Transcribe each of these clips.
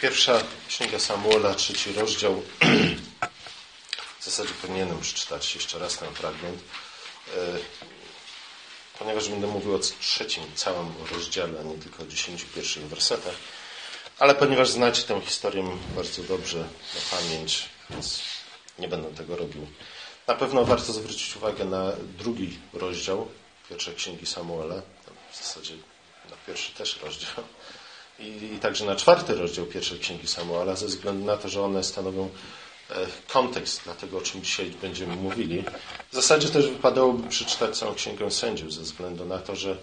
Pierwsza Księga Samuela, trzeci rozdział. W zasadzie powinienem przeczytać jeszcze raz ten fragment, e, ponieważ będę mówił o trzecim całym rozdziale, a nie tylko o dziesięciu pierwszych wersetach. Ale ponieważ znacie tę historię bardzo dobrze na pamięć, więc nie będę tego robił. Na pewno warto zwrócić uwagę na drugi rozdział pierwszej Księgi Samuela, w zasadzie na pierwszy też rozdział i, także na czwarty rozdział pierwszej Księgi Samuela, ze względu na to, że one stanowią e, kontekst dla tego, o czym dzisiaj będziemy mówili. W zasadzie też wypadałoby przeczytać całą Księgę Sędziów, ze względu na to, że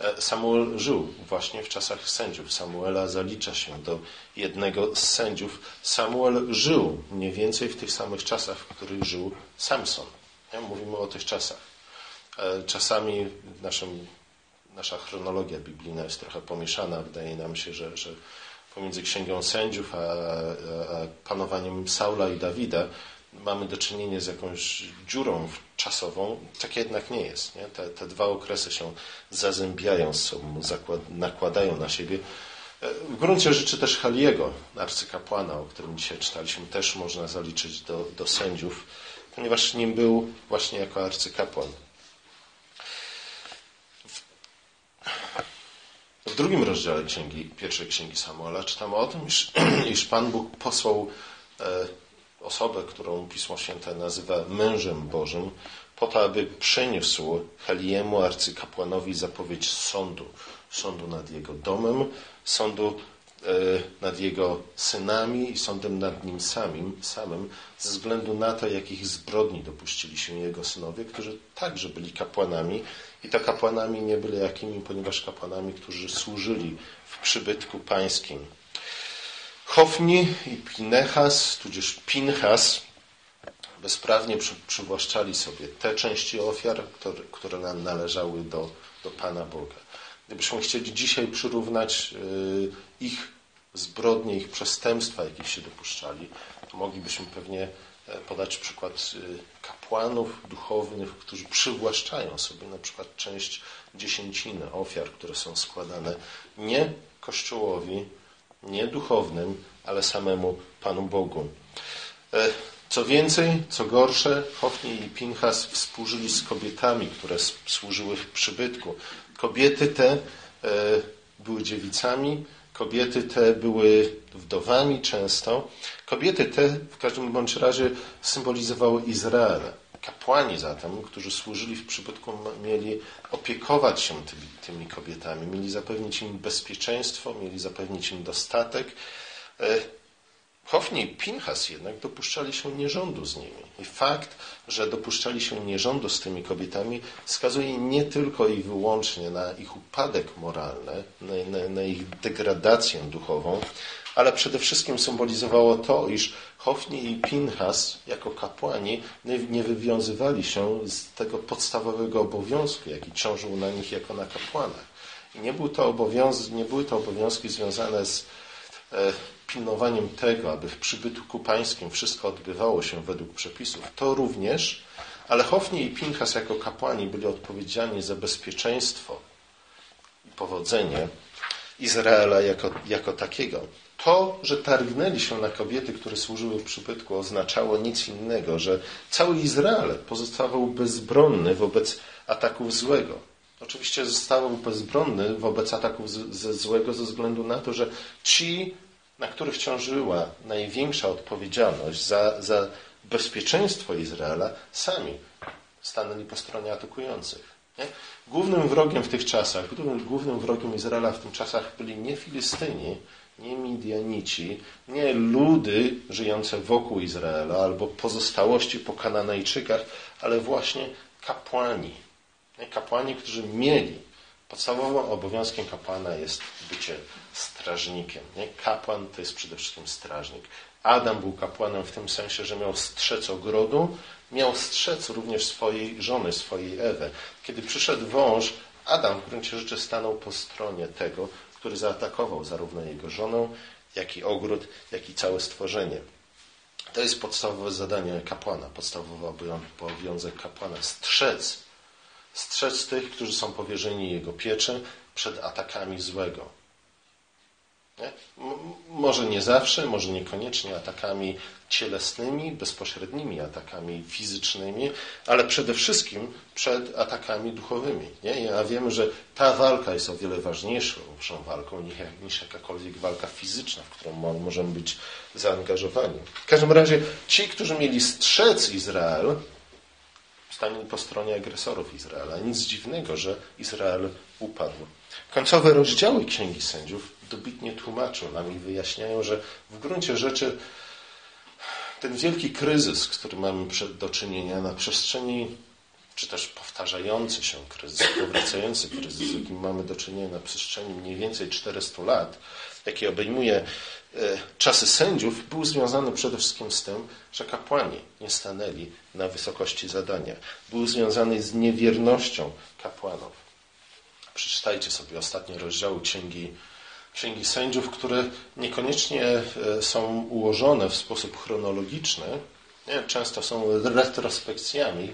e, Samuel żył właśnie w czasach sędziów. Samuela zalicza się do jednego z sędziów. Samuel żył mniej więcej w tych samych czasach, w których żył Samson. Mówimy o tych czasach. E, czasami w naszym nasza chronologia biblijna jest trochę pomieszana. Wydaje nam się, że, że pomiędzy Księgą Sędziów a, a, panowaniem Saula i Dawida mamy do czynienia z jakąś dziurą czasową. Tak jednak nie jest. Nie? Te, te dwa okresy się zazębiają z sobą, nakładają na siebie. W gruncie rzeczy też Haliego, arcykapłana, o którym dzisiaj czytaliśmy, też można zaliczyć do, do sędziów, ponieważ nim był właśnie jako arcykapłan. Drugim rozdziale księgi, pierwszej księgi Samuela czytamy o tym, iż, iż Pan Bóg posłał e, osobę, którą Pismo Święte nazywa mężem Bożym, po to, aby przeniósł Heliemu, arcykapłanowi, zapowiedź sądu. Sądu nad jego domem, sądu nad jego synami i sądem nad nim samym, samym, ze względu na to, jakich zbrodni dopuścili się jego synowie, którzy także byli kapłanami i to kapłanami nie byli jakimi, ponieważ kapłanami, którzy służyli w przybytku pańskim. Hofni i Pinechas, tudzież Pinchas, bezprawnie przy, przywłaszczali sobie te części ofiar, które, które nam należały do, do Pana Boga. Gdybyśmy chcieli dzisiaj przyrównać y, ich zbrodnie, ich przestępstwa, jakich się dopuszczali, to moglibyśmy pewnie E, podać przykład y, kapłanów duchownych, którzy przywłaszczają sobie na przykład część dziesięciny ofiar, które są składane nie Kościołowi, nie duchownym, ale samemu Panu Bogu. E, co więcej, co gorsze, Hofni i Pinchas współżyli z kobietami, które służyły w przybytku. Kobiety te e, były dziewicami, Kobiety te były wdowami często. Kobiety te w każdym bądź razie symbolizowały Izrael. Kapłani zatem, którzy służyli w przybytku, mieli opiekować się tymi, tymi kobietami, mieli zapewnić im bezpieczeństwo, mieli zapewnić im dostatek. Hofni i Pinchas jednak dopuszczali się nierządu z nimi. I fakt, że dopuszczali się nierządu z tymi kobietami, wskazuje nie tylko i wyłącznie na ich upadek moralny, na, na, na ich degradację duchową, ale przede wszystkim symbolizowało to, iż Hofni i Pinchas jako kapłani nie wywiązywali się z tego podstawowego obowiązku, jaki ciążył na nich jako na kapłanach. I nie, był to obowiąz, nie były to obowiązki związane z e, pilnowaniem tego, aby w przybytku pańskim wszystko odbywało się według przepisów, to również, ale Hofni i Pinchas jako kapłani byli odpowiedzialni za bezpieczeństwo i powodzenie Izraela jako, jako takiego. To, że targnęli się na kobiety, które służyły w przybytku, oznaczało nic innego, że cały Izrael pozostawał bezbronny wobec ataków złego. Oczywiście został bezbronny wobec ataków ze złego ze względu na to, że ci na których ciążyła największa odpowiedzialność za, za bezpieczeństwo Izraela, sami stanęli po stronie atakujących. Nie? Głównym wrogiem w tych czasach, głównym wrogiem Izraela w tych czasach byli nie Filistyni, nie Midianici, nie ludy żyjące wokół Izraela albo pozostałości po Kananejczykach, ale właśnie kapłani. Kapłani, którzy mieli Podstawowym obowiązkiem kapłana jest bycie strażnikiem. Nie? Kapłan to jest przede wszystkim strażnik. Adam był kapłanem w tym sensie, że miał strzec ogrodu, miał strzec również swojej żony, swojej Ewy. Kiedy przyszedł wąż, Adam w gruncie rzeczy stanął po stronie tego, który zaatakował zarówno jego żonę, jak i ogród, jak i całe stworzenie. To jest podstawowe zadanie kapłana, podstawowy obowiązek kapłana. Strzec Strzec tych, którzy są powierzeni Jego pieczy przed atakami złego. Nie? Może nie zawsze, może niekoniecznie atakami cielesnymi, bezpośrednimi atakami fizycznymi, ale przede wszystkim przed atakami duchowymi. Nie? A wiemy, że ta walka jest o wiele ważniejszą walką niż jakakolwiek walka fizyczna, w którą możemy być zaangażowani. W każdym razie ci, którzy mieli strzec Izrael, stanęli po stronie agresorów Izraela. Nic dziwnego, że Izrael upadł. Końcowe rozdziały Księgi Sędziów dobitnie tłumaczą nam i wyjaśniają, że w gruncie rzeczy ten wielki kryzys, z którym mamy do czynienia na przestrzeni, czy też powtarzający się kryzys, powracający kryzys, z jakim mamy do czynienia na przestrzeni mniej więcej 400 lat, jaki obejmuje e, czasy sędziów, był związany przede wszystkim z tym, że kapłani nie stanęli na wysokości zadania. Był związany z niewiernością kapłanów. Przeczytajcie sobie ostatnie rozdziały Księgi księgi sędziów, które niekoniecznie e, są ułożone w sposób chronologiczny, nie? często są retrospekcjami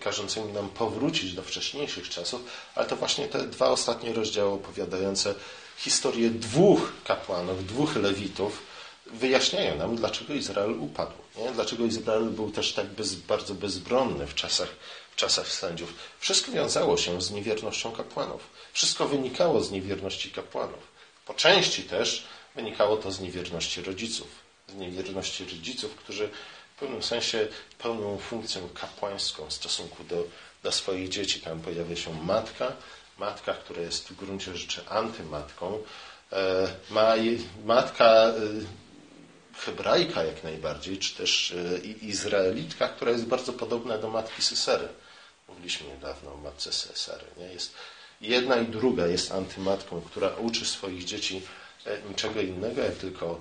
każącymi nam powrócić do wcześniejszych czasów, ale to właśnie te dwa ostatnie rozdziały opowiadające historię dwóch kapłanów, dwóch lewitów, wyjaśniają nam, dlaczego Izrael upadł. Nie? Dlaczego Izrael był też tak bez, bardzo bezbronny w czasach, w czasach sędziów. Wszystko wiązało się z niewiernością kapłanów. Wszystko wynikało z niewierności kapłanów. Po części też wynikało to z niewierności rodziców. Z niewierności rodziców, którzy pewnym sensie pełnią funkcję kapłańską w stosunku do, do swoich dzieci. Tam pojawia się matka, matka, która jest w gruncie rzeczy antymatką. E, ma, matka e, hebrajka jak najbardziej, czy też e, izraelitka, która jest bardzo podobna do matki Sysery. Mówiliśmy niedawno o matce Sysery. Nie? Jest, Jedna i druga jest antymatką, która uczy swoich dzieci niczego innego, jak tylko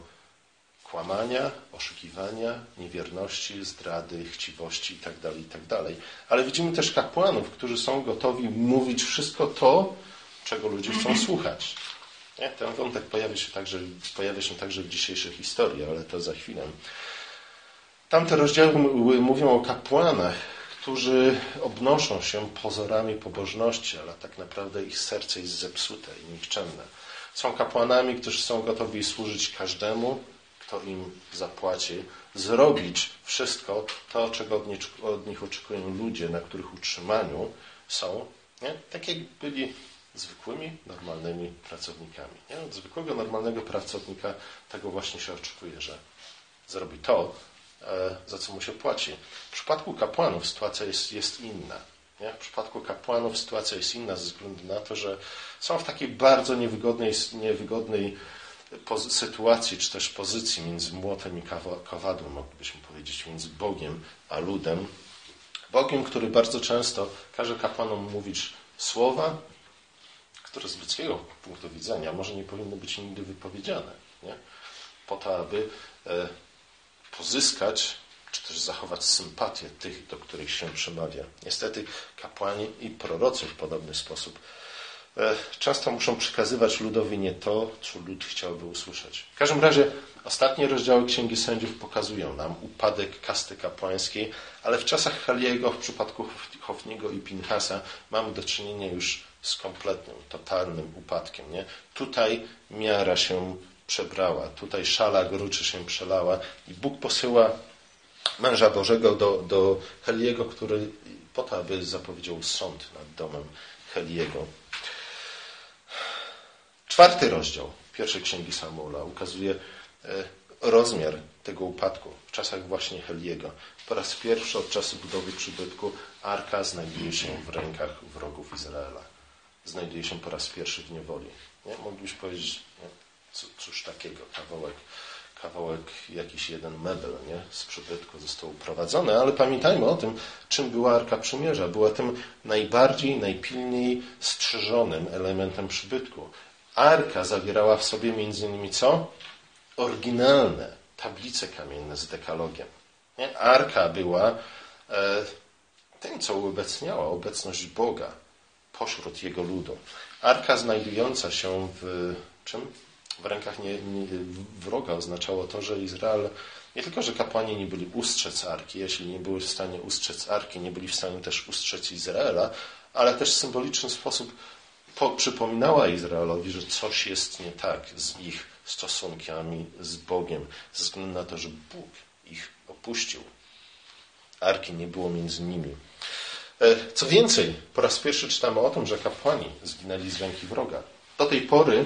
kłamania, oszukiwania, niewierności, zdrady, chciwości itd., tak itd. Tak Ale widzimy też kapłanów, którzy są gotowi mówić wszystko to, czego ludzie chcą słuchać. Nie? Ten wątek pojawia się, także, pojawia się także w dzisiejszej historii, ale to za chwilę. Tamte rozdziały mówią o kapłanach, którzy obnoszą się pozorami pobożności, ale tak naprawdę ich serce jest zepsute i nikczemne. Są kapłanami, którzy są gotowi służyć każdemu, kto im zapłaci, zrobić wszystko to, czego od nich, oczekują ludzie, na których utrzymaniu są, nie? tak jak byli zwykłymi, normalnymi pracownikami. Nie? Od zwykłego, normalnego pracownika tego właśnie się oczekuje, że zrobi to, E, za co mu się płaci. W przypadku kapłanów sytuacja jest, jest inna. Nie? W przypadku kapłanów sytuacja jest inna ze względu na to, że są w takiej bardzo niewygodnej, niewygodnej sytuacji, czy też pozycji między młotem i kowadłem, moglibyśmy powiedzieć, między Bogiem a ludem. Bogiem, który bardzo często każe kapłanom mówić słowa, które z ludzkiego punktu widzenia może nie powinny być nigdy wypowiedziane. Nie? Po to, aby e, pozyskać, czy też zachować sympatię tych, do których się przemawia. Niestety kapłani i prorocy w podobny sposób często muszą przekazywać ludowi nie to, co lud chciałby usłyszeć. W każdym razie ostatnie rozdziały Księgi Sędziów pokazują nam upadek kasty kapłańskiej, ale w czasach Haliego, w przypadku Hofniego i Pinchasa mamy do czynienia już z kompletnym, totalnym upadkiem. Nie? Tutaj miara się przebrała. Tutaj szala goruczy się przelała i Bóg posyła męża Bożego do, do Heliego, który po to, aby zapowiedział sąd nad domem Heliego. Czwarty rozdział pierwszej księgi Samuela ukazuje e, rozmiar tego upadku w czasach właśnie Heliego. Po raz pierwszy od czasu budowy przybytku Arka znajduje się w rękach wrogów Izraela. Znajduje się po raz pierwszy w niewoli. Nie? Moglibyśmy powiedzieć, nie? cóż takiego, kawałek, kawałek, jakiś jeden mebel nie? z przybytku został uprowadzony, ale pamiętajmy o tym, czym była Arka Przymierza. Była tym najbardziej, najpilniej strzeżonym elementem przybytku. Arka zawierała w sobie innymi co? Oryginalne tablice kamienne z dekalogiem. Nie? Arka była e, tym, co uobecniała obecność Boga pośród Jego ludu. Arka znajdująca się w czym? w rękach nie, nie, wroga oznaczało to, że Izrael nie tylko, że kapłani nie byli ustrzec arki, jeśli nie były w stanie ustrzec arki, nie byli w stanie też ustrzec Izraela, ale też w symboliczny sposób po, przypominała Izraelowi, że coś jest nie tak z ich stosunkami z Bogiem, ze względu na to, że Bóg ich opuścił. Arki nie było między nimi. E, co więcej, po raz pierwszy czytamy o tym, że kapłani zginęli z ręki wroga. Do tej pory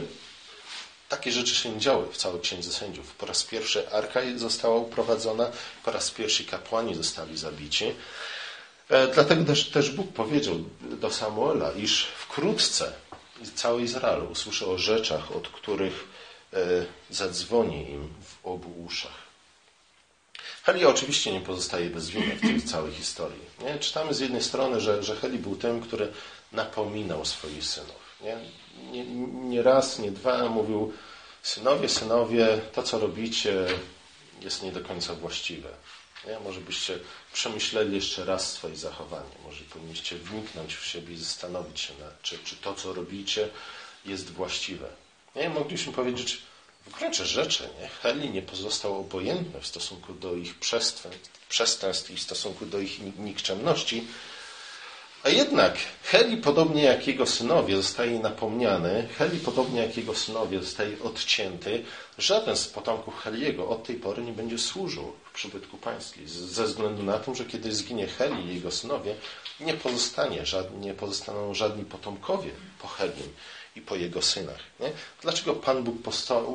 takie rzeczy się nie działy w całej Księdze Sędziów. Po raz pierwszy arka została uprowadzona, po raz pierwszy kapłani zostali zabici. E, dlatego też, też Bóg powiedział do Samuela, iż wkrótce cały Izrael usłyszy o rzeczach, od których e, zadzwoni im w obu uszach. Heli oczywiście nie pozostaje bez winy w tej całej historii. Nie? Czytamy z jednej strony, że, że Heli był tym, który napominał swoich synów. Nie? Nie, nie raz, nie dwa mówił, synowie, synowie, to co robicie jest nie do końca właściwe. Nie? Może byście przemyśleli jeszcze raz swoje zachowanie. Może powinniście wniknąć w siebie i zastanowić się, nad, czy, czy to, co robicie, jest właściwe. Nie? Mogliśmy powiedzieć, w gruncie rzeczy nie? Heli nie pozostał obojętny w stosunku do ich przestępstw i w stosunku do ich nikczemności, a jednak Heli, podobnie jak jego synowie, zostaje napomniany, Heli, podobnie jak jego synowie, zostaje odcięty. Żaden z potomków Heliego od tej pory nie będzie służył przybytku pańskim, ze względu na to, że kiedy zginie Heli i jego synowie, nie, pozostanie, nie pozostaną żadni potomkowie po Helim i po jego synach. Nie? Dlaczego Pan Bóg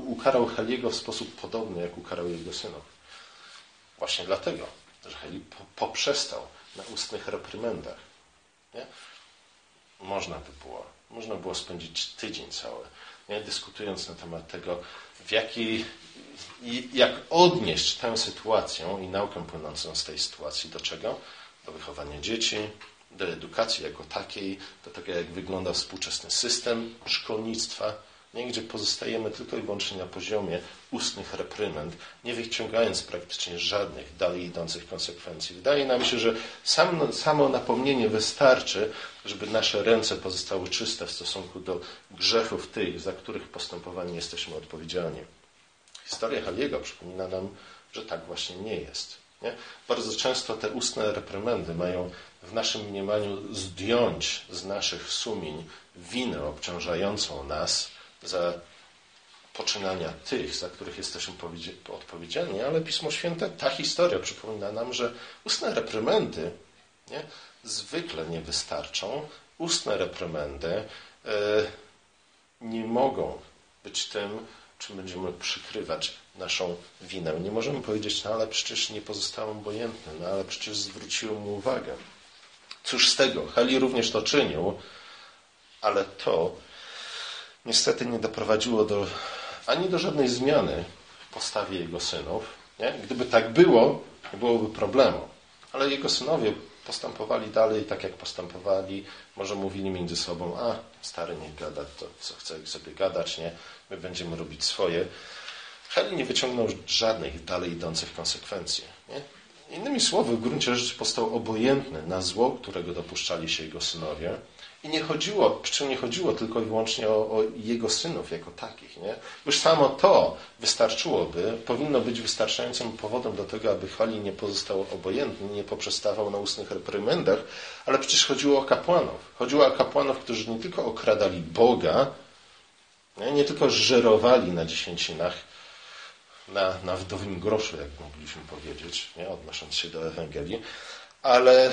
ukarał Heliego w sposób podobny, jak ukarał jego synów? Właśnie dlatego, że Heli poprzestał na ustnych reprymendach. Nie? Można by było, można było spędzić tydzień cały, nie? dyskutując na temat tego, w jaki, jak odnieść tę sytuację i naukę płynącą z tej sytuacji do czego? Do wychowania dzieci, do edukacji jako takiej, do tego, jak wygląda współczesny system szkolnictwa, nie, gdzie pozostajemy tylko i wyłącznie na poziomie ustnych reprymend, nie wyciągając praktycznie żadnych dalej idących konsekwencji. Wydaje nam się, że sam, samo napomnienie wystarczy, żeby nasze ręce pozostały czyste w stosunku do grzechów tych, za których postępowanie jesteśmy odpowiedzialni. Historia Haliego przypomina nam, że tak właśnie nie jest. Nie? Bardzo często te ustne reprymendy mają w naszym mniemaniu zdjąć z naszych sumień winę obciążającą nas za poczynania tych, za których jesteśmy odpowiedzialni, ale Pismo Święte, ta historia przypomina nam, że ustne reprymendy nie, zwykle nie wystarczą. Ustne reprymendy e, nie mogą być tym, czym będziemy przykrywać naszą winę. Nie możemy powiedzieć, no ale przecież nie pozostałem obojętny, no ale przecież zwróciłem mu uwagę. Cóż z tego? Heli również to czynił, ale to niestety nie doprowadziło do, ani do żadnej zmiany w postawie jego synów. Nie? Gdyby tak było, nie byłoby problemu. Ale jego synowie postępowali dalej tak, jak postępowali. Może mówili między sobą, a stary nie gada, to co chce sobie gadać, nie? My będziemy robić swoje. Heli nie wyciągnął żadnych dalej idących konsekwencji. Nie? Innymi słowy, w gruncie rzeczy postał obojętny na zło, którego dopuszczali się jego synowie. I nie chodziło, przy czym nie chodziło tylko i wyłącznie o, o, jego synów jako takich. Nie? Już samo to wystarczyłoby, powinno być wystarczającym powodem do tego, aby Chali nie pozostał obojętny, nie poprzestawał na ustnych reprymendach, ale przecież chodziło o kapłanów. Chodziło o kapłanów, którzy nie tylko okradali Boga, nie, nie tylko żerowali na dziesięcinach, na, na wdowym groszu, jak mogliśmy powiedzieć, nie, odnosząc się do Ewangelii, ale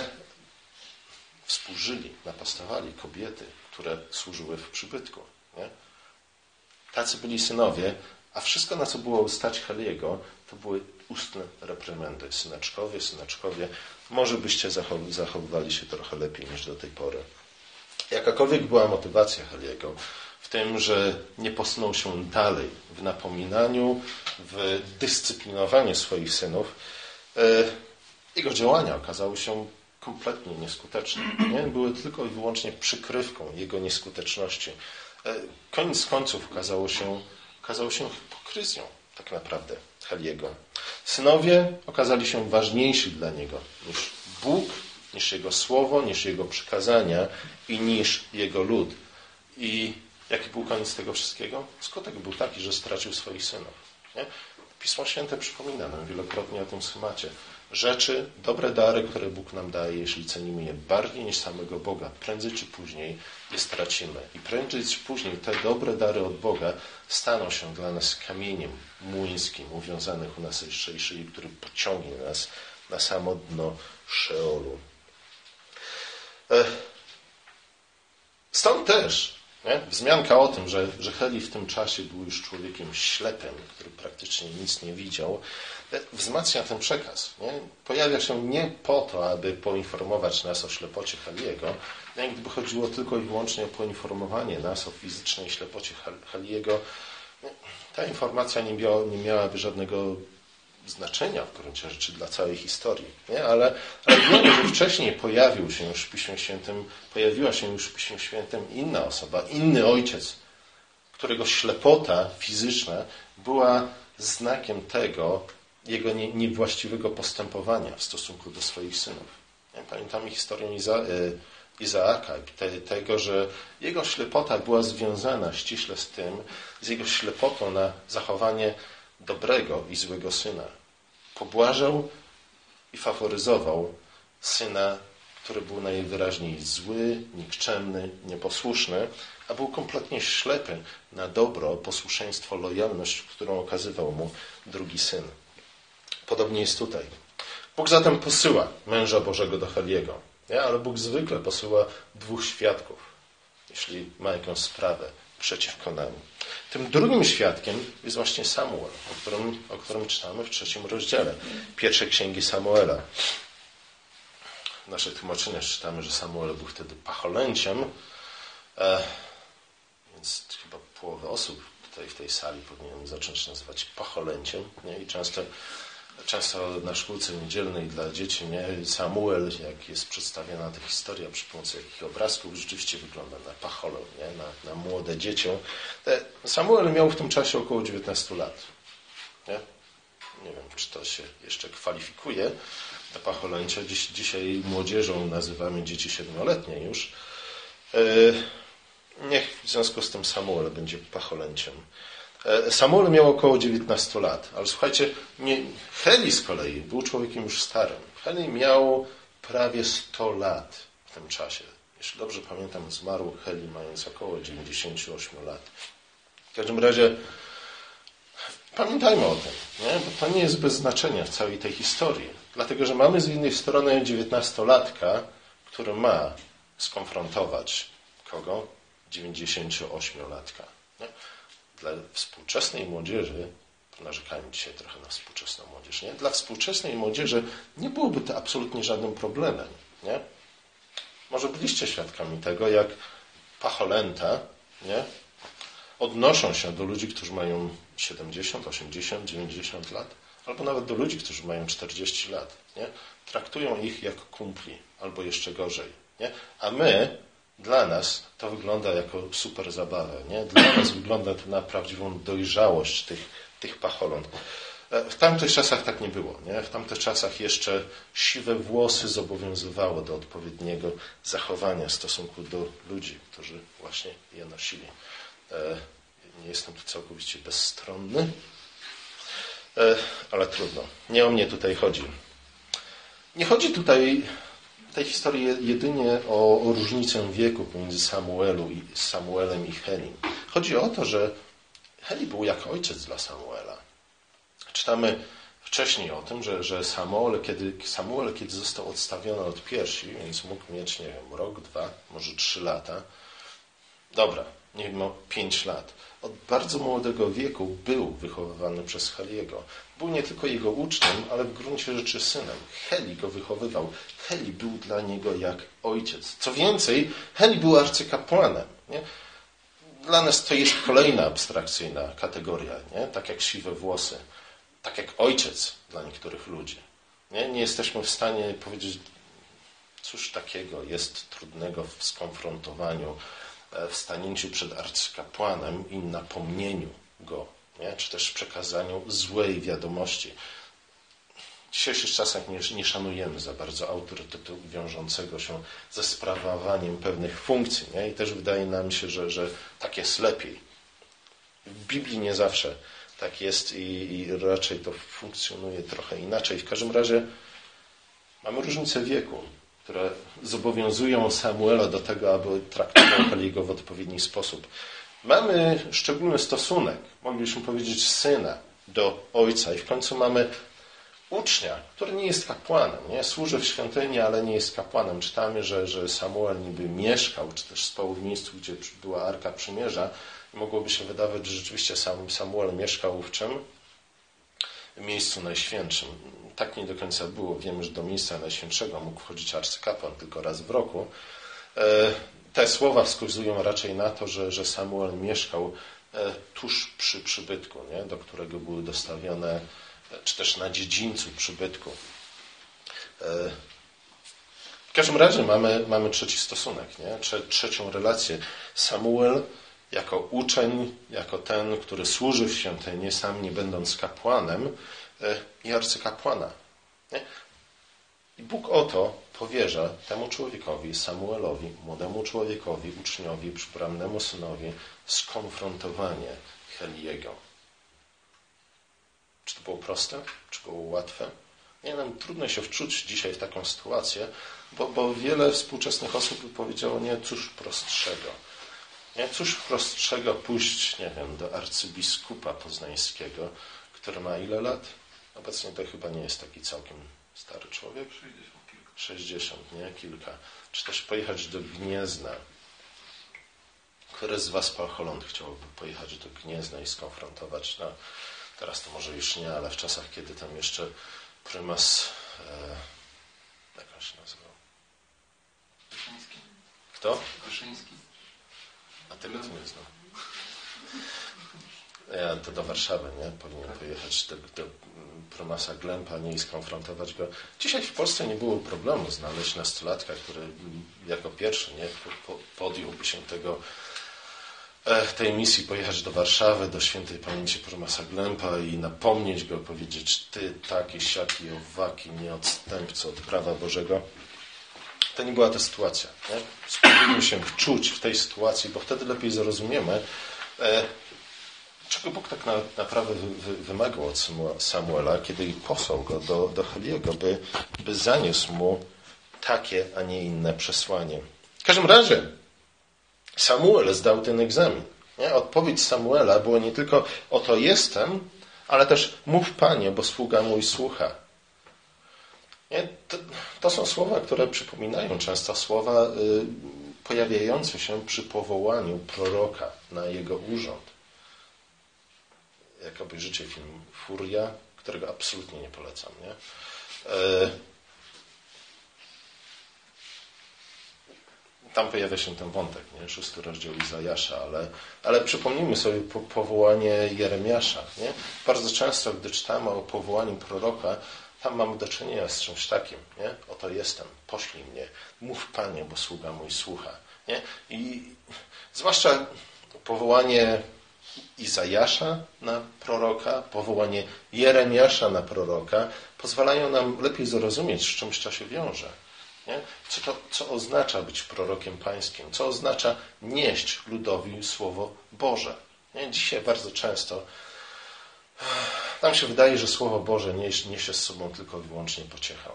współżyli, napastowali kobiety, które służyły w przybytku. Nie? Tacy byli synowie, a wszystko, na co było stać Heliego, to były ustne reprymendy. Syneczkowie, syneczkowie, może byście zachowywali się trochę lepiej niż do tej pory. Jakakolwiek była motywacja Heliego w tym, że nie posunął się dalej w napominaniu, w dyscyplinowaniu swoich synów, e, jego działania okazały się kompletnie nieskuteczne. Nie? Były tylko i wyłącznie przykrywką jego nieskuteczności. E, koniec końców okazało się, okazało się hipokryzją tak naprawdę Heliego. Synowie okazali się ważniejsi dla niego niż Bóg, niż jego słowo, niż jego przykazania i niż jego lud. I jaki był koniec tego wszystkiego? Skutek był taki, że stracił swoich synów. Nie? Pismo Święte przypomina nam wielokrotnie o tym schemacie. Rzeczy, dobre dary, które Bóg nam daje, jeśli cenimy je bardziej niż samego Boga, prędzej czy później je stracimy. I prędzej czy później te dobre dary od Boga staną się dla nas kamieniem młyńskim uwiązanych u nas szyi, który pociągnie nas na samo dno Szeolu. Stąd też nie? wzmianka o tym, że, że Heli w tym czasie był już człowiekiem ślepym, który praktycznie nic nie widział, wzmacnia ten przekaz. Nie? Pojawia się nie po to, aby poinformować nas o ślepocie Heliego, nie? gdyby chodziło tylko i wyłącznie o poinformowanie nas o fizycznej ślepocie Heliego, ta informacja nie, miała, nie miałaby żadnego znaczenia w gruncie rzeczy dla całej historii. Nie? Ale, ale wiemy, że wcześniej pojawił się już w Piśmie Świętym, pojawiła się już w Piśmie Świętym inna osoba, inny ojciec, którego ślepota fizyczna była znakiem tego, jego nie, niewłaściwego postępowania w stosunku do swoich synów. Pamiętamy historię Iza, y, Izaaka, te, tego, że jego ślepota była związana ściśle z tym, z jego ślepotą na zachowanie dobrego i złego syna. Pobłażał i faworyzował syna, który był najwyraźniej zły, nikczemny, nieposłuszny, a był kompletnie ślepy na dobro, posłuszeństwo, lojalność, którą okazywał mu drugi syn. Podobnie jest tutaj. Bóg zatem posyła męża Bożego do Heliego, nie? ale Bóg zwykle posyła dwóch świadków, jeśli ma jakąś sprawę przeciwko nam. Tym drugim świadkiem jest właśnie Samuel, o którym, o którym czytamy w trzecim rozdziale pierwszej księgi Samuela. W naszych tłumaczeniach czytamy, że Samuel był wtedy pacholęciem, e, więc chyba połowę osób tutaj w tej sali powinienem zacząć nazywać pacholęciem. Nie? I często Często na szkółce niedzielnej dla dzieci nie? Samuel, jak jest przedstawiona ta historia przy pomocy jakich obrazków, rzeczywiście wygląda na pacholę, nie? Na, na młode dziecię. Samuel miał w tym czasie około 19 lat. Nie? nie wiem, czy to się jeszcze kwalifikuje do pacholęcia. Dziś, dzisiaj młodzieżą nazywamy dzieci siedmioletnie już. E, niech w związku z tym Samuel będzie pacholęciem. E, Samuel miał około 19 lat, ale słuchajcie, nie, Heli z kolei był człowiekiem już starym. Heli miał prawie 100 lat w tym czasie. Jeśli dobrze pamiętam, zmarł Heli mając około 98 lat. W każdym razie pamiętajmy o tym, nie? bo to nie jest bez znaczenia w całej tej historii. Dlatego, że mamy z jednej strony 19-latka, który ma skonfrontować kogo? 98-latka. Dla współczesnej młodzieży, narzekajmy dzisiaj trochę na współczesną młodzież, nie? dla współczesnej młodzieży nie byłoby to absolutnie żadnym problemem. Nie? Może byliście świadkami tego, jak pacholęta nie? odnoszą się do ludzi, którzy mają 70, 80, 90 lat, albo nawet do ludzi, którzy mają 40 lat. Nie? Traktują ich jak kumpli, albo jeszcze gorzej. Nie? A my dla nas to wygląda jako super zabawę. Nie? Dla nas wygląda to na prawdziwą dojrzałość tych, tych pacholąt. E, w tamtych czasach tak nie było. Nie? W tamtych czasach jeszcze siwe włosy zobowiązywało do odpowiedniego zachowania w stosunku do ludzi, którzy właśnie je nosili. E, nie jestem tu całkowicie bezstronny, e, ale trudno. Nie o mnie tutaj chodzi. Nie chodzi tutaj tej historii jedynie o, różnicę wieku pomiędzy Samuelu i, Samuelem i Helim. Chodzi o to, że Heli był jak ojciec dla Samuela. Czytamy wcześniej o tym, że, że Samuel, kiedy, Samuel, kiedy został odstawiony od piersi, więc mógł mieć, nie wiem, rok, dwa, może trzy lata. Dobra, nie wiem, pięć lat od bardzo młodego wieku był wychowywany przez Heliego. Był nie tylko jego uczniem, ale w gruncie rzeczy synem. Heli go wychowywał. Heli był dla niego jak ojciec. Co więcej, Heli był arcykapłanem. Nie? Dla nas to jest kolejna abstrakcyjna kategoria, nie? tak jak siwe włosy, tak jak ojciec dla niektórych ludzi. Nie, nie jesteśmy w stanie powiedzieć, cóż takiego jest trudnego w skonfrontowaniu E, w stanięciu przed arcykapłanem i napomnieniu go, nie? czy też przekazaniu złej wiadomości. W dzisiejszych czasach nie, nie szanujemy za bardzo autorytetu wiążącego się ze sprawowaniem pewnych funkcji. Nie? I też wydaje nam się, że, że tak jest lepiej. W Biblii nie zawsze tak jest i, i raczej to funkcjonuje trochę inaczej. W każdym razie Mamy różnice wieku, które zobowiązują Samuela do tego, aby traktował Heliego w odpowiedni sposób. Mamy szczególny stosunek, moglibyśmy powiedzieć syna do ojca i w końcu mamy ucznia, który nie jest kapłanem, nie? służy w świątyni, ale nie jest kapłanem. Czytamy, że, że Samuel niby mieszkał, czy też spał w miejscu, gdzie była Arka Przymierza. I mogłoby się wydawać, że rzeczywiście sam Samuel mieszkał w czym? Miejscu najświętszym. Tak nie do końca było. Wiemy, że do miejsca najświętszego mógł wchodzić arcykapłan tylko raz w roku. E, te słowa wskazują raczej na to, że, że Samuel mieszkał e, tuż przy przybytku, nie? do którego były dostawione czy też na dziedzińcu przybytku. E, w każdym razie mamy, mamy trzeci stosunek, nie? trzecią relację. Samuel jako uczeń, jako ten, który służy w świątyni, sam nie będąc kapłanem e, i arcykapłana. Nie? I Bóg oto powierza temu człowiekowi, Samuelowi, młodemu człowiekowi, uczniowi, przybrannemu synowi, skonfrontowanie Heliego. Czy to było proste? Czy było łatwe? Nie wiem, trudno się wczuć dzisiaj w taką sytuację, bo, bo wiele współczesnych osób by powiedziało, nie, cóż prostszego. Nie, cóż prostszego pójść, nie wiem, do arcybiskupa poznańskiego, który ma ile lat? Obecnie to chyba nie jest taki całkiem stary człowiek. 60, nie? Kilka. Czy też pojechać do Gniezna. Który z Was, Holland, chciałby pojechać do Gniezna i skonfrontować na Teraz to może już nie, ale w czasach, kiedy tam jeszcze prymas, e, jak on się nazywał? Kto? Wyszyński. A tego to nie znam. Ja to do Warszawy, nie? Powinien pojechać do, do prymasa Glempa, nie i skonfrontować go. Dzisiaj w Polsce nie było problemu znaleźć nastolatka, który jako pierwszy nie podjąłby się tego E, tej misji pojechać do Warszawy, do świętej pamięci promasa Glempa i napomnieć go, powiedzieć ty taki, siaki, owaki, nieodstępco od prawa Bożego. To nie była ta sytuacja. Nie? Spróbujmy się wczuć w tej sytuacji, bo wtedy lepiej zrozumiemy, e, czego Bóg tak na, naprawdę wy, wymagał od Samuela, kiedy posłał go do, do Heliego, by, by zaniósł mu takie, a nie inne przesłanie. W każdym razie, Samuel zdał ten egzamin. Nie? Odpowiedź Samuela było nie tylko oto jestem, ale też mów Panie, bo sługa mój słucha. Nie? To, to, są słowa, które przypominają często słowa y, pojawiające się przy powołaniu proroka na jego urząd. Jak obejrzycie film Furia, którego absolutnie nie polecam. Nie? Y, tam pojawia się ten wątek, nie? szósty rozdział Izajasza, ale, ale przypomnijmy sobie po, powołanie Jeremiasza. Nie? Bardzo często, gdy czytamy o powołaniu proroka, tam mamy do czynienia z czymś takim. Nie? Oto jestem, poślij mnie, mów Panie, bo sługa mój słucha. Nie? I zwłaszcza powołanie Izajasza na proroka, powołanie Jeremiasza na proroka pozwalają nam lepiej zrozumieć, z czymś to się wiąże. Nie? Co, to, co oznacza być prorokiem pańskim? Co oznacza nieść ludowi Słowo Boże? Nie? Dzisiaj bardzo często nam się wydaje, że Słowo Boże niesie, niesie z sobą tylko i wyłącznie pociechę.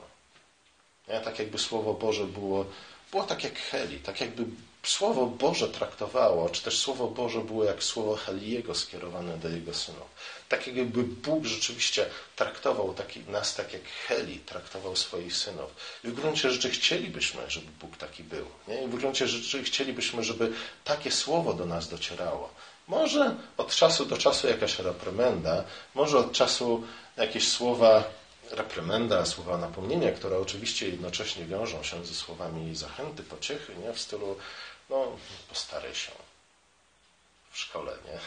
Nie? Tak jakby Słowo Boże było, było tak jak Heli, tak jakby Słowo Boże traktowało, czy też Słowo Boże było jak Słowo Heliego skierowane do jego synów. Tak jakby Bóg rzeczywiście traktował taki, nas tak jak Heli traktował swoich synów. I w gruncie rzeczy chcielibyśmy, żeby Bóg taki był. Nie? I w gruncie rzeczy chcielibyśmy, żeby takie Słowo do nas docierało. Może od czasu do czasu jakaś reprymenda, może od czasu jakieś słowa reprymenda, słowa napomnienia, które oczywiście jednocześnie wiążą się ze słowami zachęty, pociechy, nie? w stylu no, postaraj się. W szkole, nie?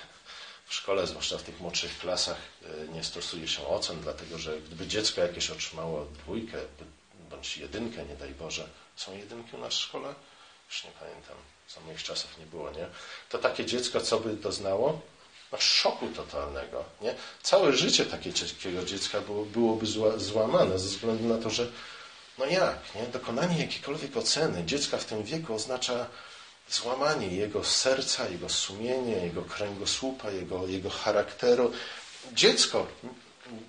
W szkole, zwłaszcza w tych młodszych klasach, y, nie stosuje się ocen, dlatego że gdyby dziecko jakieś otrzymało dwójkę bądź jedynkę, nie daj Boże, są jedynki u nas w szkole? Już nie pamiętam, za moich czasów nie było, nie? To takie dziecko, co by doznało? No, szoku totalnego, nie? Całe życie takiego dziecka było, byłoby zła, złamane ze względu na to, że no jak, nie? Dokonanie jakiejkolwiek oceny dziecka w tym wieku oznacza złamanie jego serca, jego sumienia, jego kręgosłupa, jego, jego charakteru. Dziecko,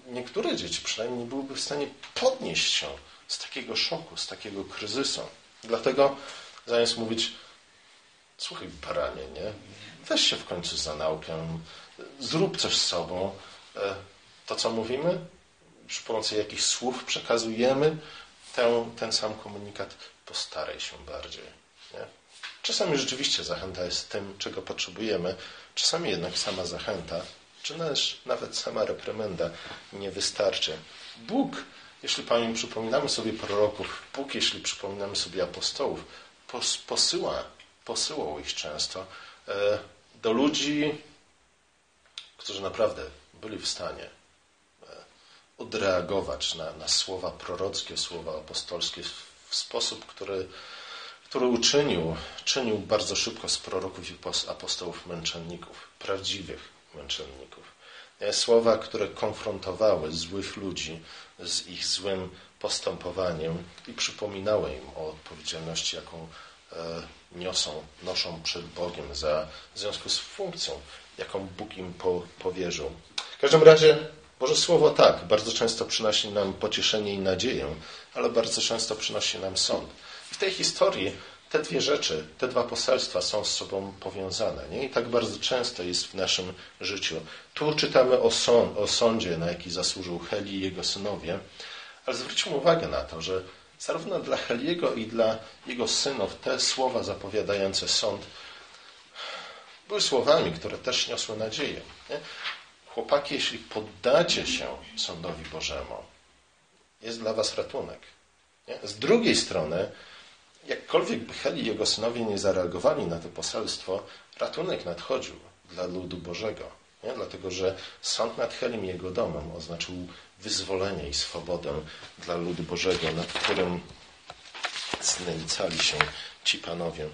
niektóre dzieci przynajmniej nie byłyby w stanie podnieść się z takiego szoku, z takiego kryzysu. Dlatego zamiast mówić, słuchaj baranie, nie? weź się w końcu za naukę, zrób coś z sobą. E, to, co mówimy, przy pomocy jakichś słów przekazujemy ten, ten sam komunikat, postaraj się bardziej. Nie? Czasami rzeczywiście zachęta jest tym, czego potrzebujemy, czasami jednak sama zachęta, czy nawet sama reprymenda nie wystarczy. Bóg, jeśli Panie przypominamy sobie proroków, Bóg, jeśli przypominamy sobie apostołów, posyła, posyłał ich często e, do ludzi, którzy naprawdę byli w stanie e, odreagować na, na słowa prorockie, słowa apostolskie w sposób, który, który uczynił, czynił bardzo szybko z proroków i apostołów męczenników, prawdziwych męczenników. E, słowa, które konfrontowały złych ludzi z ich złym postępowaniem i przypominały im o odpowiedzialności, jaką e, niosą, noszą przed Bogiem za, w związku z funkcją, jaką Bóg im po, powierzył. W każdym razie Boże Słowo tak, bardzo często przynosi nam pocieszenie i nadzieję, ale bardzo często przynosi nam sąd. W tej historii te dwie rzeczy, te dwa poselstwa są z sobą powiązane. Nie? I tak bardzo często jest w naszym życiu. Tu czytamy o, o sądzie, na jaki zasłużył Heli i jego synowie, ale zwróćmy uwagę na to, że zarówno dla Heliego i dla jego synów te słowa zapowiadające sąd były słowami, które też niosły nadzieję. Nie? Chłopaki, jeśli poddacie się sądowi Bożemu, jest dla was ratunek. Nie? Z drugiej strony, jakkolwiek by Heli i jego synowie nie zareagowali na to poselstwo, ratunek nadchodził dla ludu Bożego. Nie? Dlatego, że sąd nad Helim i jego domem oznaczył wyzwolenie i swobodę dla ludu Bożego, nad którym znęcali się ci panowie.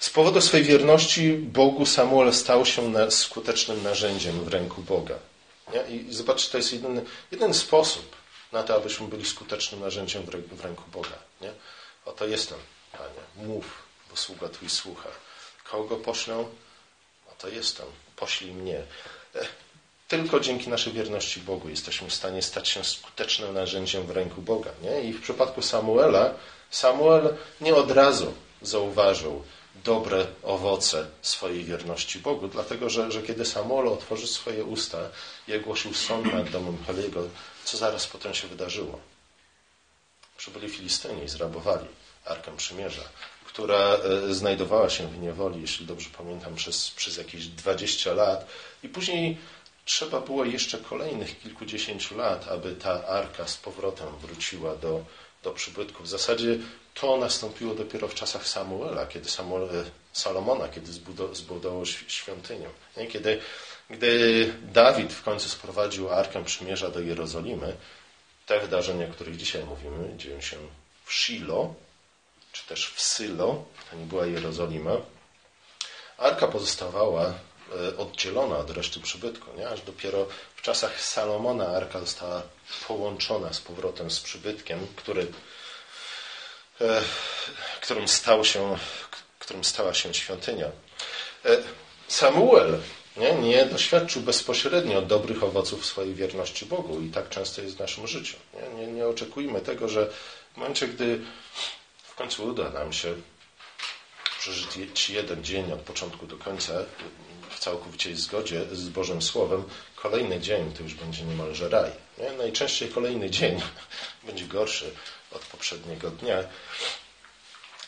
Z powodu swej wierności Bogu Samuel stał się skutecznym narzędziem w ręku Boga. Nie? I zobaczcie, to jest jeden sposób na to, abyśmy byli skutecznym narzędziem w ręku Boga. Nie? Oto jestem, Panie, mów, bo sługa Twój słucha. Kogo poślę? Oto jestem, poślij mnie. E, tylko dzięki naszej wierności Bogu jesteśmy w stanie stać się skutecznym narzędziem w ręku Boga. Nie? I w przypadku Samuela, Samuel nie od razu zauważył dobre owoce swojej wierności Bogu, dlatego że, że kiedy Samuel otworzył swoje usta i ogłosił sąd nad domem Heliego, co zaraz potem się wydarzyło? Przybyli Filistyni i zrabowali Arkę Przymierza, która e, znajdowała się w niewoli, jeśli dobrze pamiętam, przez, przez jakieś 20 lat i później trzeba było jeszcze kolejnych kilkudziesięciu lat, aby ta arka z powrotem wróciła do, do przybytku. W zasadzie to nastąpiło dopiero w czasach Samuela, kiedy Samuel, e, Salomona, kiedy zbudował świątynię. Kiedy, gdy Dawid w końcu sprowadził Arkę Przymierza do Jerozolimy, te wydarzenia, o których dzisiaj mówimy, dzieją się w Shilo, czy też w Sylo, to nie była Jerozolima. Arka pozostawała e, oddzielona od reszty przybytku, nie? aż dopiero w czasach Salomona Arka została połączona z powrotem z przybytkiem, który E, którym, stał się, którym stała się świątynia. E, Samuel nie, nie doświadczył bezpośrednio dobrych owoców swojej wierności Bogu i tak często jest w naszym życiu. Nie, nie, nie oczekujmy tego, że w momencie, gdy końcu uda nam się przeżyć jeden dzień od początku do końca w całkowitej zgodzie z Bożym Słowem, kolejny dzień to już będzie niemalże raj. Nie? Najczęściej kolejny dzień będzie gorszy od poprzedniego dnia.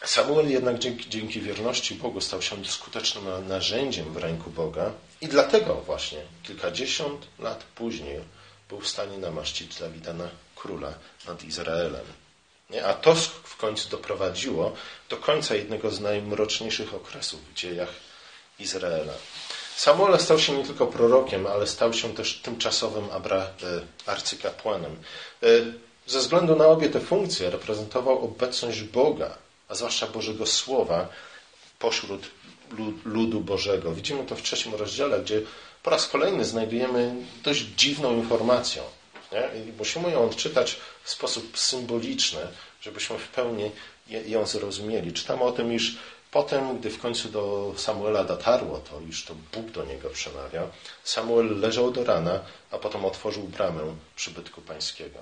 Samuel jednak dzięki, dzięki wierności Bogu stał się skutecznym narzędziem w ręku Boga i dlatego właśnie kilkadziesiąt lat później był w stanie namaścić Dawida na króla nad Izraelem. Nie? A to w końcu doprowadziło do końca jednego z najmroczniejszych okresów w dziejach Izraela. Samuel stał się nie tylko prorokiem, ale stał się też tymczasowym abra, e, arcykapłanem. E, ze względu na obie te funkcje reprezentował obecność Boga, a zwłaszcza Bożego Słowa pośród ludu Bożego. Widzimy to w trzecim rozdziale, gdzie po raz kolejny znajdujemy dość dziwną informację. Nie? Musimy ją odczytać w sposób symboliczny, żebyśmy w pełni ją zrozumieli. Czytamy o tym, iż potem, gdy w końcu do Samuela dotarło to, iż to Bóg do niego przemawia, Samuel leżał do rana, a potem otworzył bramę przybytku pańskiego.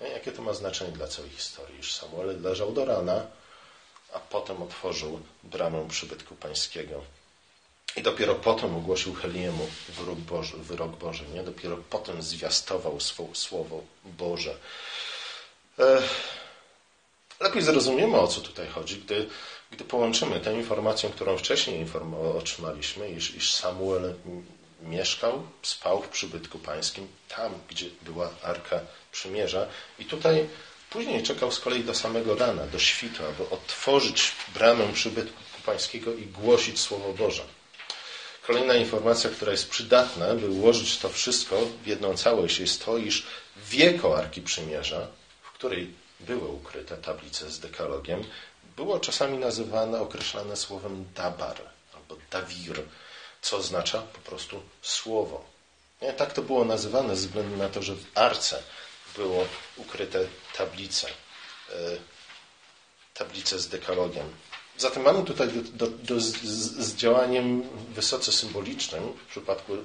Jakie to ma znaczenie dla całej historii? Iż Samuel leżał do rana, a potem otworzył bramę przybytku pańskiego. I dopiero potem ogłosił Heliemu wyrok Boży, wyrok Boży nie? Dopiero potem zwiastował słowo Boże. Lepiej zrozumiemy, o co tutaj chodzi, gdy, gdy połączymy tę informację, którą wcześniej otrzymaliśmy, iż, iż Samuel mieszkał, spał w przybytku pańskim, tam, gdzie była Arka Przymierza. I tutaj później czekał z kolei do samego rana, do świtu, aby otworzyć bramę przybytku pańskiego i głosić Słowo Boże. Kolejna informacja, która jest przydatna, by ułożyć to wszystko w jedną całość, jest to, iż wieko Arki Przymierza, w której były ukryte tablice z dekalogiem, było czasami nazywane, określane słowem dabar albo dawir, co oznacza po prostu słowo. Nie? Tak to było nazywane ze względu na to, że w arce było ukryte tablice, e, tablice z dekalogiem. Zatem mamy tutaj do, do, do z, z, działaniem wysoce symbolicznym w przypadku e,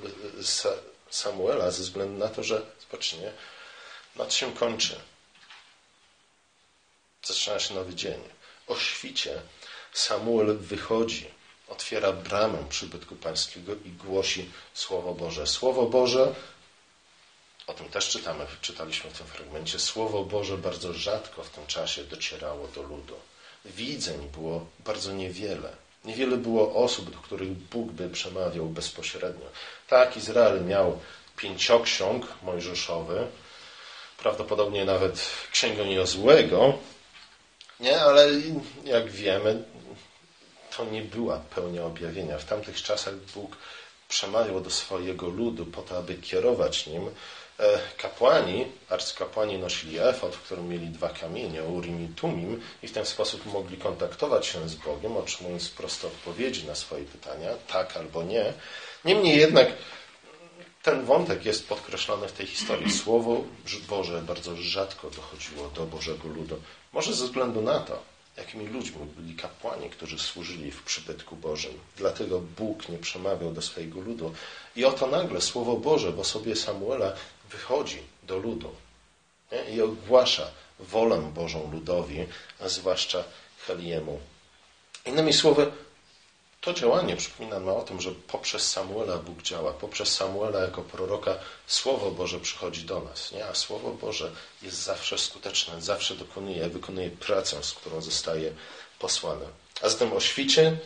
Samuela ze względu na to, że zobaczcie, noc się kończy. Zaczyna się nowy dzień. O świcie Samuel wychodzi, otwiera bramę przybytku pańskiego i głosi Słowo Boże. Słowo Boże, o tym też czytamy, czytaliśmy w tym fragmencie, Słowo Boże bardzo rzadko w tym czasie docierało do ludu. Widzeń było bardzo niewiele. Niewiele było osób, do których Bóg by przemawiał bezpośrednio. Tak, Izrael miał pięcioksiąg mojżeszowy, prawdopodobnie nawet księgę Jozłego, nie, ale jak wiemy, to nie była pełnia objawienia. W tamtych czasach Bóg przemawiał do swojego ludu po to, aby kierować nim. E, kapłani, arcykapłani nosili efod, w którym mieli dwa kamienie, Urim i Tumim i w ten sposób mogli kontaktować się z Bogiem, otrzymując proste odpowiedzi na swoje pytania, tak albo nie. Niemniej jednak ten wątek jest podkreślony w tej historii. Słowo Boże bardzo rzadko dochodziło do Bożego ludu. Może ze względu na to, jakimi ludźmi byli kapłani, którzy służyli w przybytku Bożym. Dlatego Bóg nie przemawiał do swojego ludu. I oto nagle Słowo Boże w osobie Samuela wychodzi do ludu nie? i ogłasza wolę Bożą ludowi, a zwłaszcza Heliemu. Innymi słowy, to działanie przypomina nam o tym, że poprzez Samuela Bóg działa, poprzez Samuela jako proroka Słowo Boże przychodzi do nas, nie? a Słowo Boże jest zawsze skuteczne, zawsze dokonuje, wykonuje pracę, z którą zostaje posłane. A zatem o świcie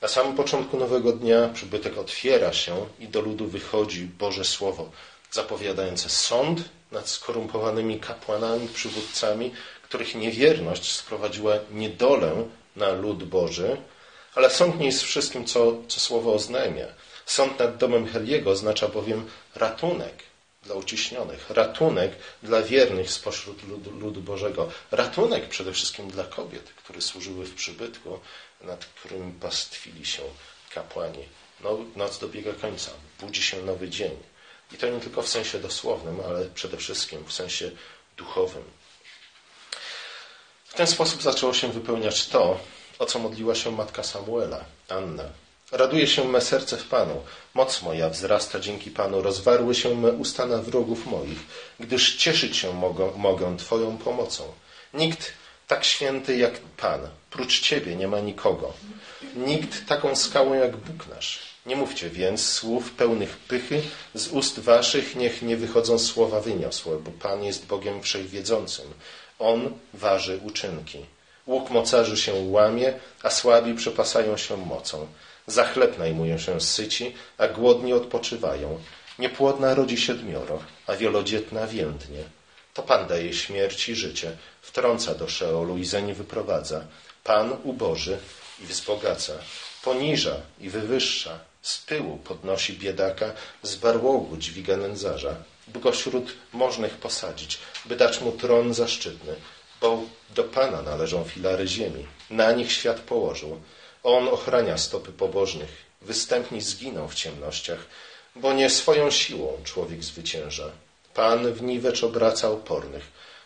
na samym początku nowego dnia przybytek otwiera się i do ludu wychodzi Boże Słowo, zapowiadające sąd nad skorumpowanymi kapłanami, przywódcami, których niewierność sprowadziła niedolę na lud Boży, ale sąd nie jest wszystkim, co, co słowo oznajmia. Sąd nad domem Heliego oznacza bowiem ratunek dla uciśnionych, ratunek dla wiernych spośród ludu, ludu Bożego, ratunek przede wszystkim dla kobiet, które służyły w przybytku, nad którymi pastwili się kapłani. No, noc dobiega końca, budzi się nowy dzień. I to nie tylko w sensie dosłownym, ale przede wszystkim w sensie duchowym. W ten sposób zaczęło się wypełniać to, o co modliła się matka Samuela, Anna. Raduje się me serce w Panu, moc moja wzrasta dzięki Panu, rozwarły się me usta na wrogów moich, gdyż cieszyć się mogą, mogę Twoją pomocą. Nikt tak święty jak Pan, prócz Ciebie nie ma nikogo. Nikt taką skałą jak Bóg nasz. Nie mówcie więc słów pełnych pychy, z ust waszych niech nie wychodzą słowa wyniosłe, bo Pan jest Bogiem Wszechwiedzącym. On waży uczynki. Łuk mocarzy się łamie, a słabi przepasają się mocą. Za chleb najmują się syci, a głodni odpoczywają. Niepłodna rodzi siedmioro, a wielodzietna więdnie. To Pan daje śmierć i życie, wtrąca do Szeolu i zeń wyprowadza. Pan uboży i wzbogaca, poniża i wywyższa, z pyłu podnosi biedaka, z barłogu dźwiga nędzarza, by go wśród możnych posadzić, by dać mu tron zaszczytny, bo do Pana należą filary ziemi. Na nich świat położył. On ochrania stopy pobożnych. Występni zginą w ciemnościach, bo nie swoją siłą człowiek zwycięża. Pan w niwecz obraca opornych.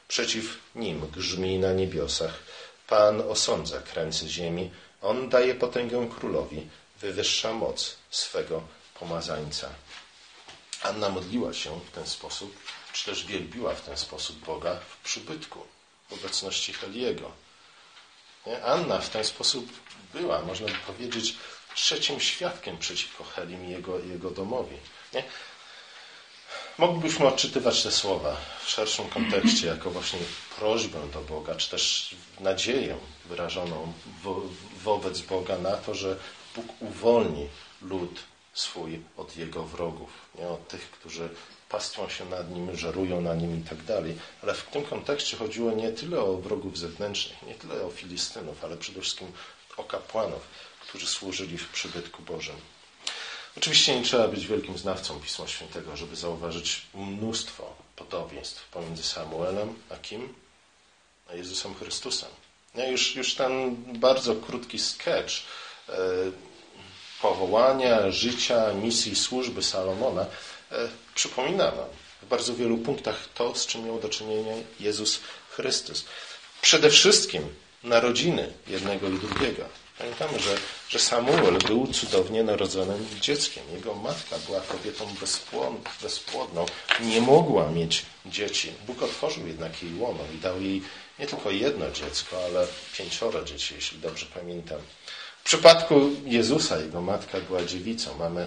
Przeciw nim grzmi na niebiosach. Pan osądza krańce ziemi. On daje potęgę królowi. Wywyższa moc swego pomazańca. Anna modliła się w ten sposób, czy też wielbiła w ten sposób Boga w przybytku, w obecności Heliego. Anna w ten sposób była, można by powiedzieć, trzecim świadkiem przeciwko Helim i jego, jego domowi. Nie? Moglibyśmy odczytywać te słowa w szerszym kontekście, jako właśnie prośbę do Boga, czy też nadzieję wyrażoną wo wobec Boga na to, że Bóg uwolni lud swój od jego wrogów, nie? od tych, którzy pastwą się nad nim, żerują na nim i tak dalej. Ale w tym kontekście chodziło nie tyle o wrogów zewnętrznych, nie tyle o Filistynów, ale przede wszystkim o kapłanów, którzy służyli w przybytku Bożym. Oczywiście nie trzeba być wielkim znawcą Pisma Świętego, żeby zauważyć mnóstwo podobieństw pomiędzy Samuelem a kim? A Jezusem Chrystusem. No już, już ten bardzo krótki sketch e, powołania, życia, misji, służby Salomona e, przypomina nam w bardzo wielu punktach to, z czym miał do czynienia Jezus Chrystus. Przede wszystkim narodziny jednego i drugiego. Pamiętamy, że, że Samuel był cudownie narodzonym dzieckiem. Jego matka była kobietą bezpłodną, nie mogła mieć dzieci. Bóg otworzył jednak jej łono i dał jej nie tylko jedno dziecko, ale pięcioro dzieci, jeśli dobrze pamiętam. W przypadku Jezusa jego matka była dziewicą. Mamy,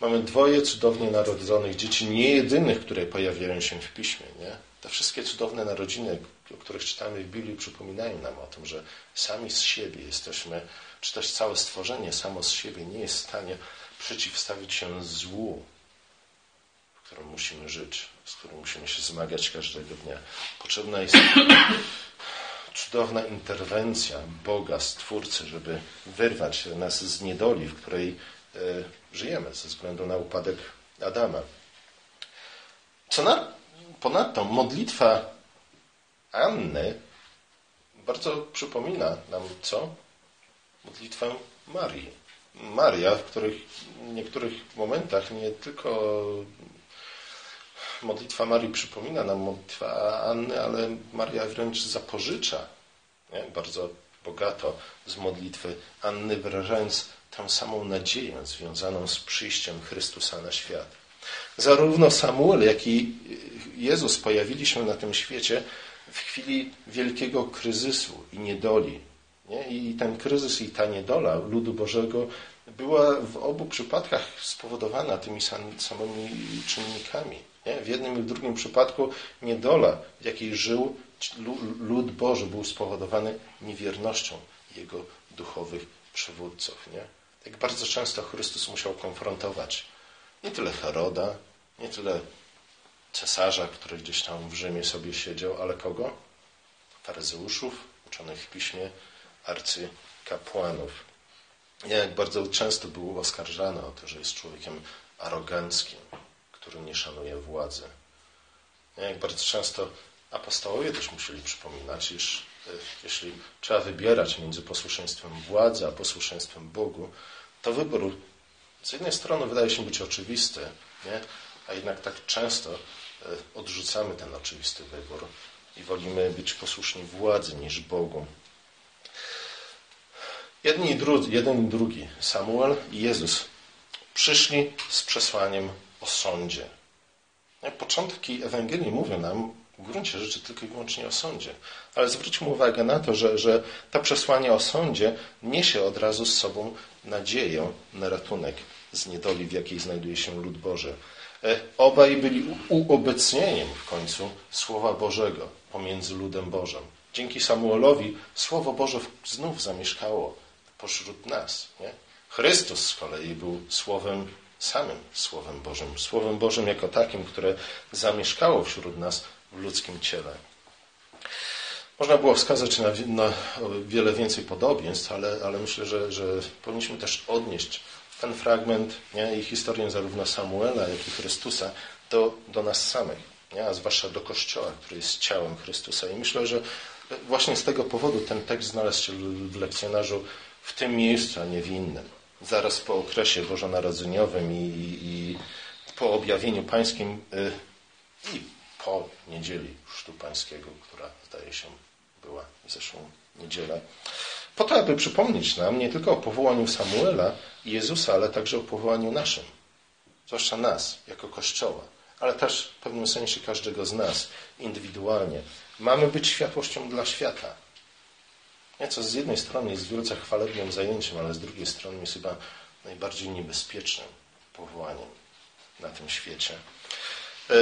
mamy dwoje cudownie narodzonych dzieci, nie jedynych, które pojawiają się w piśmie. Nie? Te wszystkie cudowne narodziny, o których czytamy w Biblii, przypominają nam o tym, że sami z siebie jesteśmy, czy też całe stworzenie samo z siebie nie jest w stanie przeciwstawić się złu, w którym musimy żyć, z którym musimy się zmagać każdego dnia. Potrzebna jest cudowna interwencja Boga, Stwórcy, żeby wyrwać nas z niedoli, w której e, żyjemy ze względu na upadek Adama. Co na, ponadto modlitwa Anny bardzo przypomina nam co? Modlitwę Marii. Maria, w których w niektórych momentach nie tylko modlitwa Marii przypomina nam modlitwa Anny, ale Maria wręcz zapożycza nie? bardzo bogato z modlitwy Anny, wyrażając tę samą nadzieję związaną z przyjściem Chrystusa na świat. Zarówno Samuel, jak i Jezus pojawili się na tym świecie w chwili wielkiego kryzysu i niedoli. Nie? I ten kryzys i ta niedola ludu Bożego była w obu przypadkach spowodowana tymi samymi czynnikami. Nie? W jednym i w drugim przypadku niedola, w jakiej żył lud Boży, był spowodowany niewiernością jego duchowych przywódców. Nie? Tak bardzo często Chrystus musiał konfrontować nie tyle Heroda, nie tyle cesarza, który gdzieś tam w Rzymie sobie siedział, ale kogo? Faryzeuszów, uczonych w piśmie, arcykapłanów. Jak bardzo często był oskarżany o to, że jest człowiekiem aroganckim, który nie szanuje władzy. Jak bardzo często apostołowie też musieli przypominać, iż e, jeśli trzeba wybierać między posłuszeństwem władzy a posłuszeństwem Bogu, to wybór z jednej strony wydaje się być oczywisty, nie? a jednak tak często e, odrzucamy ten oczywisty wybór i wolimy być posłuszni władzy niż Bogu. Jedni i drudzy, jeden i drugi, Samuel i Jezus, przyszli z przesłaniem o sądzie. Początki Ewangelii mówią nam w gruncie rzeczy tylko i wyłącznie o sądzie. Ale zwróćmy uwagę na to, że, że to przesłanie o sądzie niesie od razu z sobą nadzieję na ratunek z niedoli, w jakiej znajduje się lud Boży. E, obaj byli uobecnieniem w końcu Słowa Bożego pomiędzy ludem Bożym. Dzięki Samuelowi Słowo Boże znów zamieszkało pośród nas. Nie? Chrystus z kolei był Słowem samym Słowem Bożym. Słowem Bożym jako takim, które zamieszkało wśród nas w ludzkim ciele. Można było wskazać na, na wiele więcej podobieństw, ale, ale myślę, że, że powinniśmy też odnieść ten fragment nie, i historię zarówno Samuela, jak i Chrystusa do, do nas samych, nie, a zwłaszcza do Kościoła, który jest ciałem Chrystusa. I myślę, że właśnie z tego powodu ten tekst znalazł się w lekcjonarzu w tym miejscu, a nie w innym. Zaraz po okresie bożonarodzeniowym i, i po objawieniu pańskim y, i po niedzieli Chrztu Pańskiego, która zdaje się była zeszłą niedzielę. Po to, aby przypomnieć nam nie tylko o powołaniu Samuela i Jezusa, ale także o powołaniu naszym. Zwłaszcza nas, jako Kościoła. ale też w pewnym sensie każdego z nas indywidualnie. Mamy być światłością dla świata. Nie, co z jednej strony jest wielce chwalebnym zajęciem, ale z drugiej strony jest chyba najbardziej niebezpiecznym powołaniem na tym świecie. E,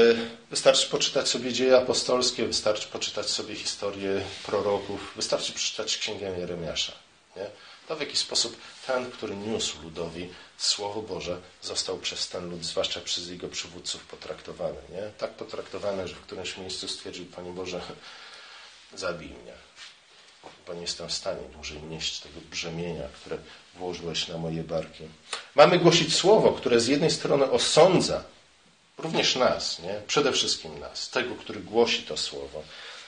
wystarczy poczytać sobie dzieje apostolskie, wystarczy poczytać sobie historię proroków, wystarczy przeczytać księgę Jeremiasza. Nie? To w jaki sposób ten, który niósł ludowi Słowo Boże, został przez ten lud, zwłaszcza przez jego przywódców, potraktowany. Nie? Tak potraktowany, że w którymś miejscu stwierdził, Panie Boże, zabij mnie, bo nie jestem w stanie dłużej nieść tego brzemienia, które włożyłeś na moje barki. Mamy głosić Słowo, które z jednej strony osądza również nas, nie? przede wszystkim nas, tego, który głosi to Słowo,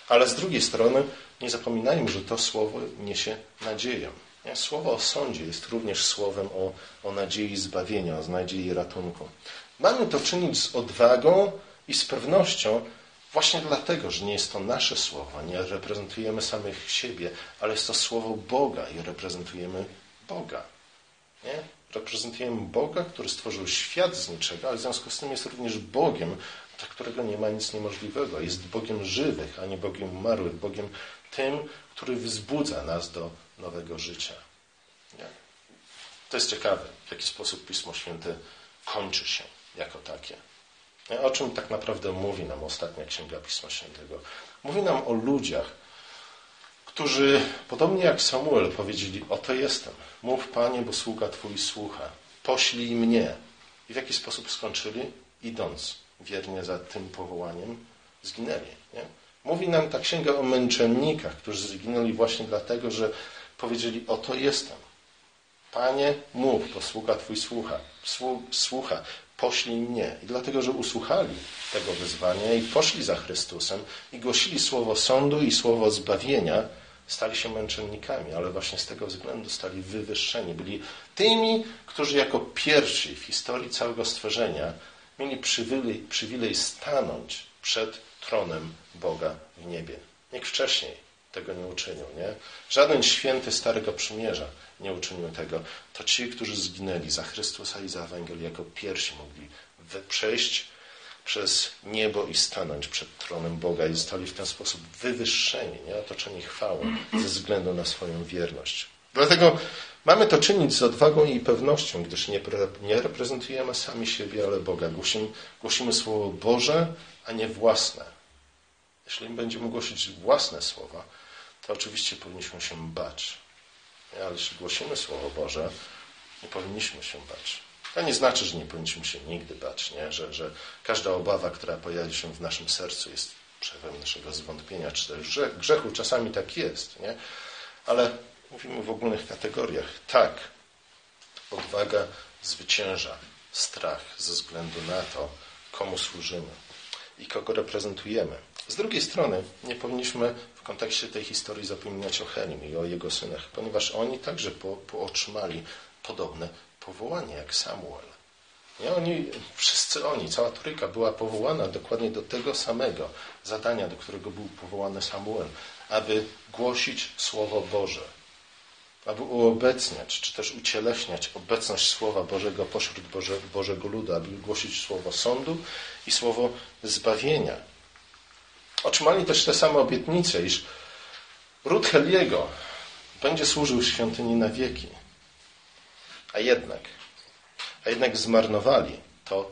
ale z drugiej strony nie zapominajmy, że to Słowo niesie nadzieję. Słowo o sądzie jest również słowem o, o nadziei zbawienia, o nadziei ratunku. Mamy to czynić z odwagą i z pewnością, właśnie dlatego, że nie jest to nasze słowo, nie reprezentujemy samych siebie, ale jest to słowo Boga i reprezentujemy Boga. Nie? Reprezentujemy Boga, który stworzył świat z niczego, ale w związku z tym jest również Bogiem, dla którego nie ma nic niemożliwego. Jest Bogiem żywych, a nie Bogiem umarłych, Bogiem tym, który wzbudza nas do nowego życia. Nie? To jest ciekawe, w jaki sposób Pismo Święte kończy się jako takie. O czym tak naprawdę mówi nam ostatnia księga Pisma Świętego? Mówi nam o ludziach, którzy, podobnie jak Samuel, powiedzieli: Oto jestem. Mów, panie, bo sługa twój słucha. Poślij mnie. I w jaki sposób skończyli? Idąc wiernie za tym powołaniem, zginęli. Nie? Mówi nam ta księga o męczennikach, którzy zginęli właśnie dlatego, że powiedzieli: Oto jestem. Panie, mów, posłucha Twój słucha. Słucha, poślij mnie. I dlatego, że usłuchali tego wyzwania i poszli za Chrystusem i głosili słowo sądu i słowo zbawienia, stali się męczennikami, ale właśnie z tego względu stali wywyższeni. Byli tymi, którzy jako pierwsi w historii całego stworzenia mieli przywilej, przywilej stanąć przed tronem Boga w niebie. Nikt wcześniej tego nie uczynił. Nie? Żaden święty Starego Przymierza nie uczynił tego. To ci, którzy zginęli za Chrystusa i za Ewangelię, jako pierwsi mogli przejść przez niebo i stanąć przed tronem Boga i zostali w ten sposób wywyższeni, nie? otoczeni chwałą ze względu na swoją wierność. Dlatego mamy to czynić z odwagą i pewnością, gdyż nie, nie reprezentujemy sami siebie, ale Boga. Głosimy, głosimy Słowo Boże, a nie własne. Jeśli będziemy głosić własne słowa, to oczywiście powinniśmy się bać. Ale jeśli głosimy Słowo Boże, nie powinniśmy się bać. To nie znaczy, że nie powinniśmy się nigdy bać, nie? Że, że każda obawa, która pojawi się w naszym sercu, jest przejawem naszego zwątpienia czy też grzechu. Czasami tak jest, nie? ale mówimy w ogólnych kategoriach. Tak, odwaga zwycięża strach ze względu na to, komu służymy i kogo reprezentujemy. Z drugiej strony nie powinniśmy kontekście tej historii zapominać o Henim i o jego synach, ponieważ oni także po, po otrzymali podobne powołanie jak Samuel. Nie oni, wszyscy oni, cała trójka była powołana dokładnie do tego samego zadania, do którego był powołany Samuel, aby głosić Słowo Boże, aby uobecniać, czy też ucieleśniać obecność Słowa Bożego pośród Boże, Bożego ludu, aby głosić Słowo sądu i Słowo zbawienia. Otrzymali też te same obietnice, iż ród Heliego będzie służył świątyni na wieki. A jednak, a jednak zmarnowali to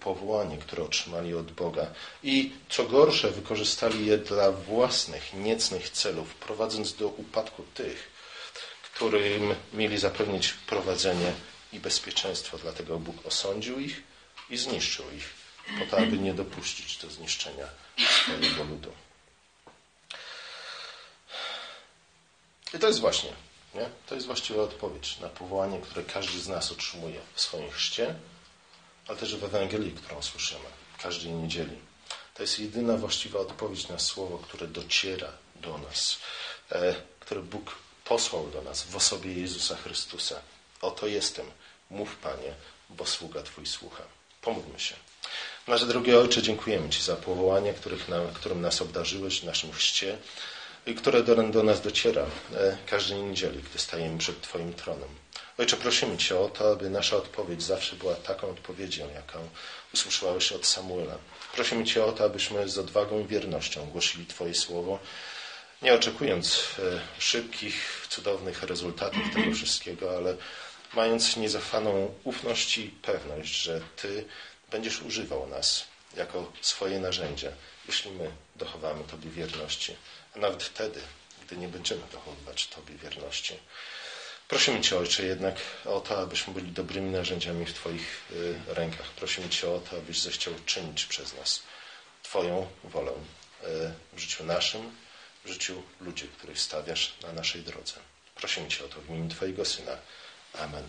powołanie, które otrzymali od Boga i co gorsze, wykorzystali je dla własnych, niecnych celów, prowadząc do upadku tych, którym mieli zapewnić prowadzenie i bezpieczeństwo. Dlatego Bóg osądził ich i zniszczył ich, po to, aby nie dopuścić do zniszczenia I to jest właśnie nie? To jest właściwa odpowiedź na powołanie, które każdy z nas otrzymuje w swoim chrzcie, ale też w Ewangelii, którą słyszymy każdej niedzieli. To jest jedyna właściwa odpowiedź na słowo, które dociera do nas, e, które Bóg posłał do nas w osobie Jezusa Chrystusa. Oto jestem, mów Panie, bo sługa Twój słucha. Pomódlmy się. Nasze drogie Ojcze, dziękujemy Ci za powołanie, których nam, którym nas obdarzyłeś w naszym chrzcie które do, do nas dociera e, każdej niedzieli, gdy stajemy przed Twoim tronem. Ojcze, prosimy Cię o to, aby nasza odpowiedź zawsze była taką odpowiedzią, jaką usłyszałeś od Samuela. Prosimy Cię o to, abyśmy z odwagą i wiernością głosili Twoje słowo, nie oczekując e, szybkich, cudownych rezultatów tego wszystkiego, ale mając niezachwaną ufność i pewność, że Ty będziesz używał nas jako swoje narzędzie, jeśli my dochowamy Tobie wierności, a nawet wtedy, gdy nie będziemy dochowywać Tobie wierności. Prosimy Cię, Ojcze, jednak o to, abyśmy byli dobrymi narzędziami w Twoich y, rękach. Prosimy Cię o to, abyś zechciał czynić przez nas Twoją wolę y, w życiu naszym, w życiu ludzi, których stawiasz na naszej drodze. Prosimy Cię o to w imieniu Twojego Syna. Amen.